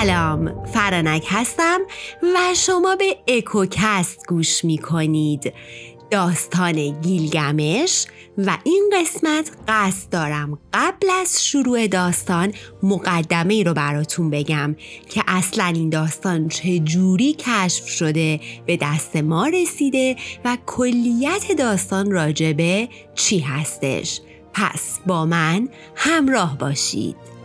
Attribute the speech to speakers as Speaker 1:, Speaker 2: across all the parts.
Speaker 1: سلام فرانک هستم و شما به اکوکست گوش می کنید داستان گیلگمش و این قسمت قصد دارم قبل از شروع داستان مقدمه ای رو براتون بگم که اصلا این داستان چه جوری کشف شده به دست ما رسیده و کلیت داستان راجبه چی هستش. پس با من همراه باشید.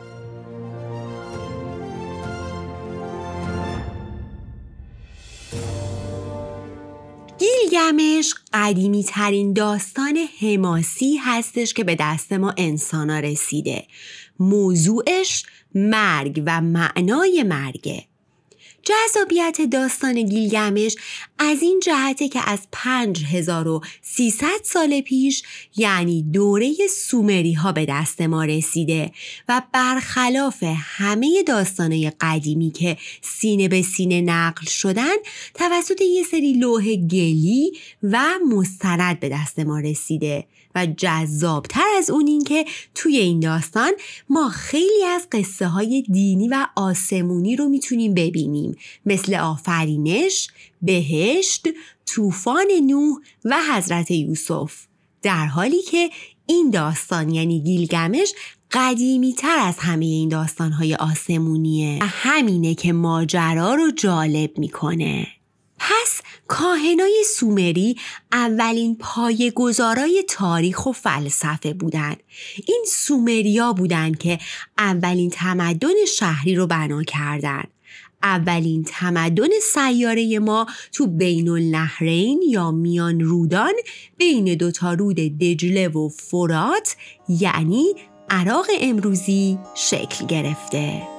Speaker 1: گیلگمش قدیمی ترین داستان حماسی هستش که به دست ما انسان رسیده. موضوعش مرگ و معنای مرگه. جذابیت داستان گیلگمش از این جهته که از 5300 سال پیش یعنی دوره سومری ها به دست ما رسیده و برخلاف همه داستانه قدیمی که سینه به سینه نقل شدن توسط یه سری لوح گلی و مستند به دست ما رسیده و جذابتر از اون این که توی این داستان ما خیلی از قصه های دینی و آسمونی رو می‌تونیم ببینیم. مثل آفرینش، بهشت، طوفان نوح و حضرت یوسف در حالی که این داستان یعنی گیلگمش قدیمی تر از همه این داستان های آسمونیه و همینه که ماجرا رو جالب می‌کنه پس کاهنای سومری اولین پایگزارای تاریخ و فلسفه بودند. این سومریا بودند که اولین تمدن شهری رو بنا کردند. اولین تمدن سیاره ما تو بین النهرین یا میان رودان بین دوتا رود دجله و فرات یعنی عراق امروزی شکل گرفته.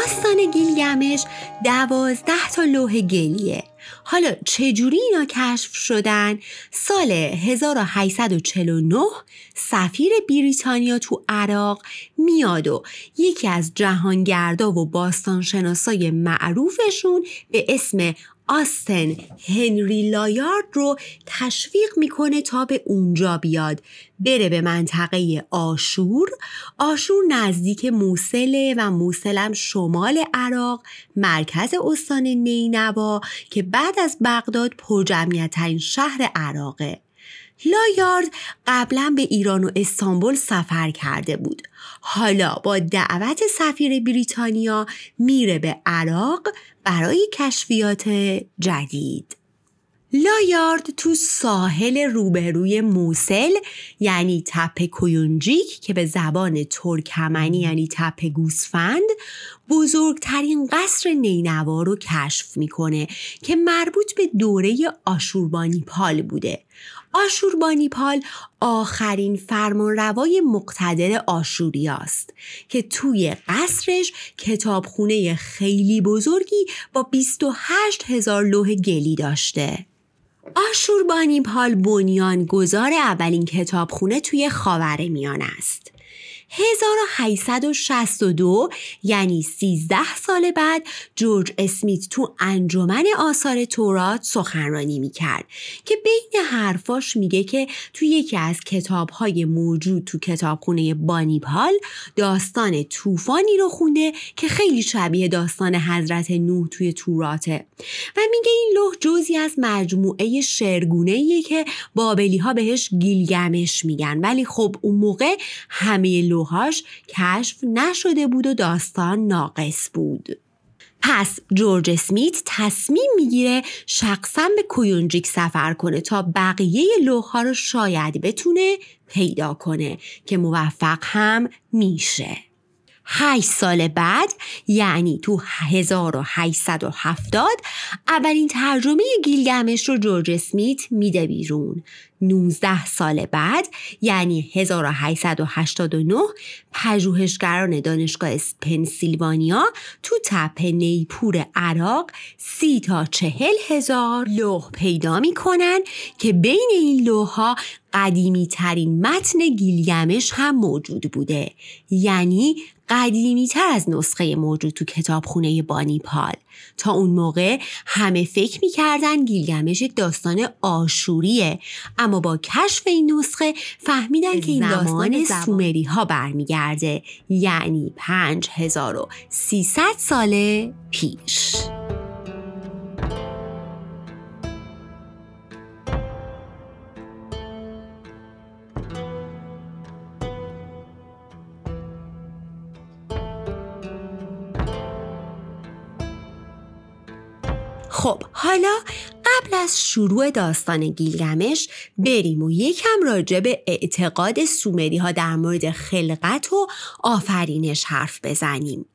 Speaker 1: داستان گیلگمش دوازده تا لوح گلیه حالا چجوری اینا کشف شدن؟ سال 1849 سفیر بریتانیا تو عراق میاد و یکی از جهانگردا و باستانشناسای معروفشون به اسم آستن هنری لایارد رو تشویق می‌کنه تا به اونجا بیاد. بره به منطقه آشور. آشور نزدیک موسله و موسلم شمال عراق مرکز استان نینوا که بعد از بغداد پرجمعیت شهر عراقه. لایارد قبلا به ایران و استانبول سفر کرده بود. حالا با دعوت سفیر بریتانیا میره به عراق برای کشفیات جدید. لایارد تو ساحل روبروی موسل یعنی تپه کویونجیک که به زبان ترکمنی یعنی تپه گوسفند بزرگترین قصر نینوا رو کشف می‌کنه که مربوط به دوره آشوربانی پال بوده. آشوربانیپال آخرین فرمانروای مقتدر آشوریاست که توی قصرش کتابخونه خیلی بزرگی با 28 هزار لوح گلی داشته. آشوربانیپال بنیان گذار اولین کتابخونه توی خاور میان است. 1862 یعنی 13 سال بعد جورج اسمیت تو انجمن آثار تورات سخنرانی می‌کرد که بین حرفاش میگه که تو یکی از کتابهای موجود تو کتابخونه بانیپال داستان طوفانی رو خونده که خیلی شبیه داستان حضرت نوح توی توراته. و میگه این لوح جزی از مجموعه شرگونه که بابلی ها بهش گیلگمش میگن. ولی خب اون موقع همه لوح گروهاش کشف نشده بود و داستان ناقص بود. پس جورج اسمیت تصمیم می‌گیره شخصا به کویونجیک سفر کنه تا بقیه لوها رو شاید بتونه پیدا کنه که موفق هم میشه. هشت سال بعد یعنی تو 1870 اولین ترجمه گیلگمش رو جورج اسمیت میده بیرون 19 سال بعد یعنی 1889 پژوهشگران دانشگاه پنسیلوانیا تو تپه نیپور عراق سی تا چهل هزار لوح پیدا می‌کنن که بین این لوحها قدیمی ترین متن گیلگمش هم موجود بوده. یعنی قدیمی تر از نسخه موجود تو کتابخونه بانیپال تا اون موقع همه فکر می‌کردن گیلگمش یک داستان آشوریه با کشف این نسخه فهمیدن که این داستان سومری ها برمیگرده یعنی 5300 سال پیش. خب حالا قبل از شروع داستان گیلگمش بریم و یکم راجع به اعتقاد سومری ها در مورد خلقت و آفرینش حرف بزنیم.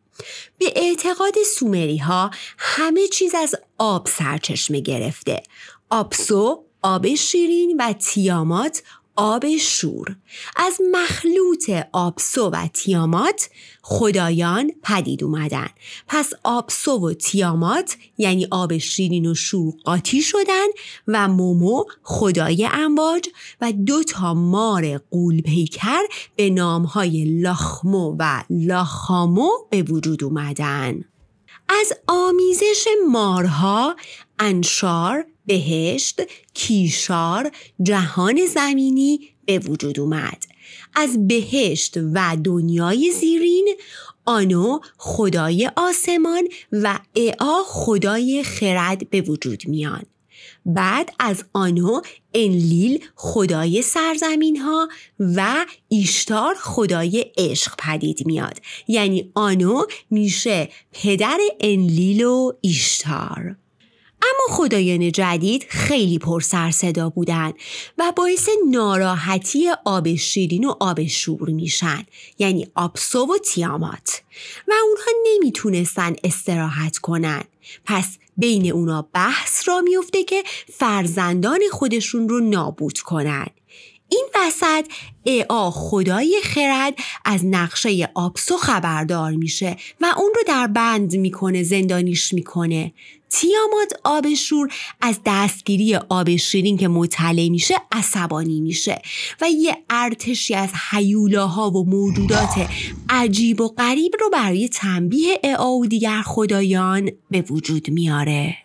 Speaker 1: به اعتقاد سومری ها همه چیز از آب سرچشمه گرفته. آبسو، آب شیرین و تیامات آب شور. از مخلوط آبسو و تیامات خدایان پدید اومدن. پس آبسو و تیامات یعنی آب شیرین و شور قاطی شدن و مومو خدای امواج و دو تا مار قول پیکر به نامهای لاخمو و لاخامو به وجود اومدن. از آمیزش مارها انشار بهشت، کیشار، جهان زمینی به وجود اومد. از بهشت و دنیای زیرین آنو خدای آسمان و اعا خدای خرد به وجود میان. بعد از آنو انلیل خدای سرزمین ها و ایشتار خدای عشق پدید میاد یعنی آنو میشه پدر انلیل و ایشتار اما خدایان جدید خیلی پر سر صدا بودن و باعث ناراحتی آب شیرین و آب شور میشن یعنی آبسو و تیامات. و اونها نمی‌تونستن استراحت کنن. پس بین اونا بحث را میفته که فرزندان خودشون رو نابود کنن. این وسط اعا خدای خرد از نقشه آبسو خبردار میشه و اون رو در بند می‌کنه زندانیش می‌کنه. تیامات آب شور. از دستگیری آب شیرین که مطلع میشه عصبانی میشه و یه ارتشی از حیولاها و موجودات عجیب و غریب رو برای تنبیه اعا و دیگر خدایان به وجود میاره.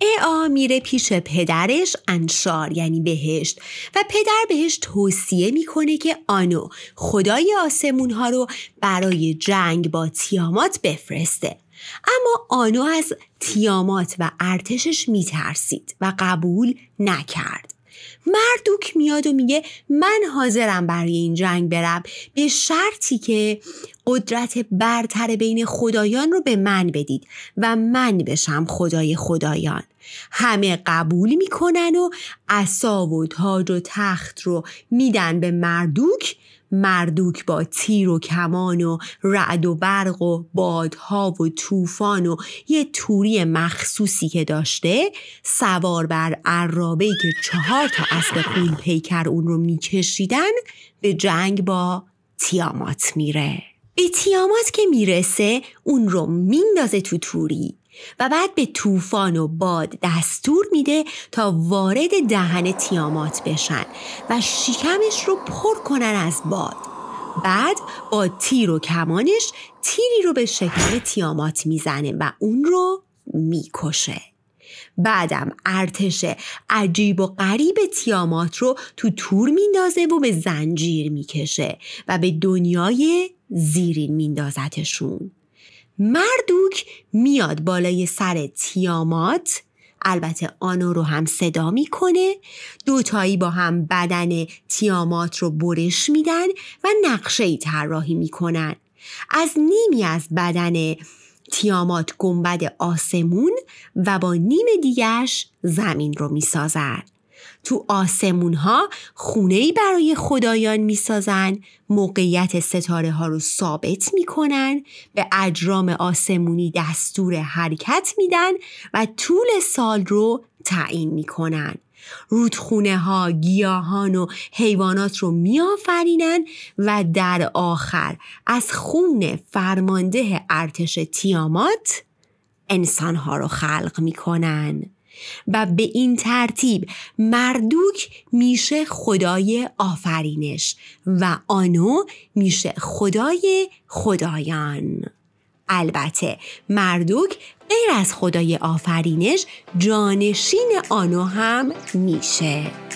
Speaker 1: اعا میره پیش پدرش انشار یعنی بهشت و پدر بهش توصیه می‌کنه که آنو خدای آسمون ها رو برای جنگ با تیامات بفرسته. اما آنو از تیامات و ارتشش میترسید و قبول نکرد. مردوک میاد و میگه من حاضرم برای این جنگ برم به شرطی که قدرت برتر بین خدایان رو به من بدید و من بشم خدای خدایان. همه قبول می‌کنن و عصا و تاج و تخت رو میدن به مردوک مردوک با تیر و کمان و رعد و برق و بادها و طوفان و یه توری مخصوصی که داشته سوار بر عرابه که چهار تا اسب خون پیکر اون رو میکشیدن به جنگ با تیامات میره. به تیامات که می‌رسه اون رو میندازه تو توری. و بعد به طوفان و باد دستور میده تا وارد دهن تیامات بشن و شکمش رو پر کنن از باد. بعد با تیر و کمانش تیری رو به شکم تیامات می‌زنه و اون رو می‌کشه. بعدم ارتش عجیب و غریب تیامات رو تو تور میندازه و به زنجیر می‌کشه و به دنیای زیرین میندازتشون. مردوک میاد بالای سر تیامات. البته آنو رو هم صدا می‌کنه. دوتایی با هم بدن تیامات رو برش میدن و نقشه ای طراحی می‌کنن. از نیمی از بدن تیامات گنبد آسمون و با نیم دیگرش زمین رو می‌سازن. تو آسمون ها خونه برای خدایان می‌سازن موقعیت ستاره ها رو ثابت می‌کنن به اجرام آسمونی دستور حرکت میدن و طول سال رو تعیین می‌کنن. رودخونه ها گیاهان و حیوانات رو میآفرینن و در آخر از خون فرمانده ارتش تیامات انسان ها رو خلق می‌کنن. و به این ترتیب مردوک میشه خدای آفرینش و آنو میشه خدای خدایان. البته مردوک غیر از خدای آفرینش جانشین آنو هم میشه.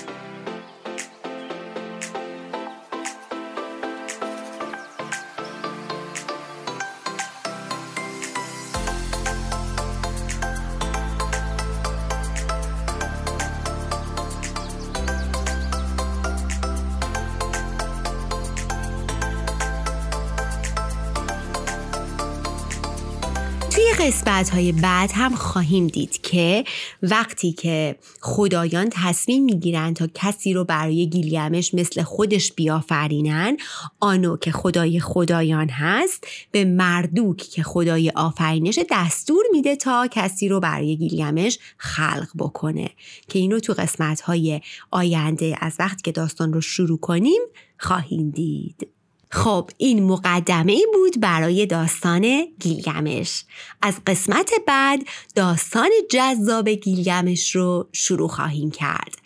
Speaker 1: قسمت های بعد هم خواهیم دید که وقتی که خدایان تصمیم می‌گیرن تا کسی رو برای گیلگمش مثل خودش بیافرینن آنو که خدای خدایان هست به مردوک که خدای آفرینش دستور میده تا کسی رو برای گیلگمش خلق بکنه. که اینو تو قسمت های آینده از وقتی که داستان رو شروع کنیم خواهیم دید. خب این مقدمه ای بود برای داستان گیلگمش. از قسمت بعد داستان جذاب گیلگمش رو شروع خواهیم کرد.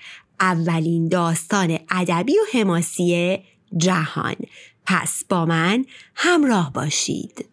Speaker 1: اولین داستان ادبی و حماسی جهان. پس با من همراه باشید.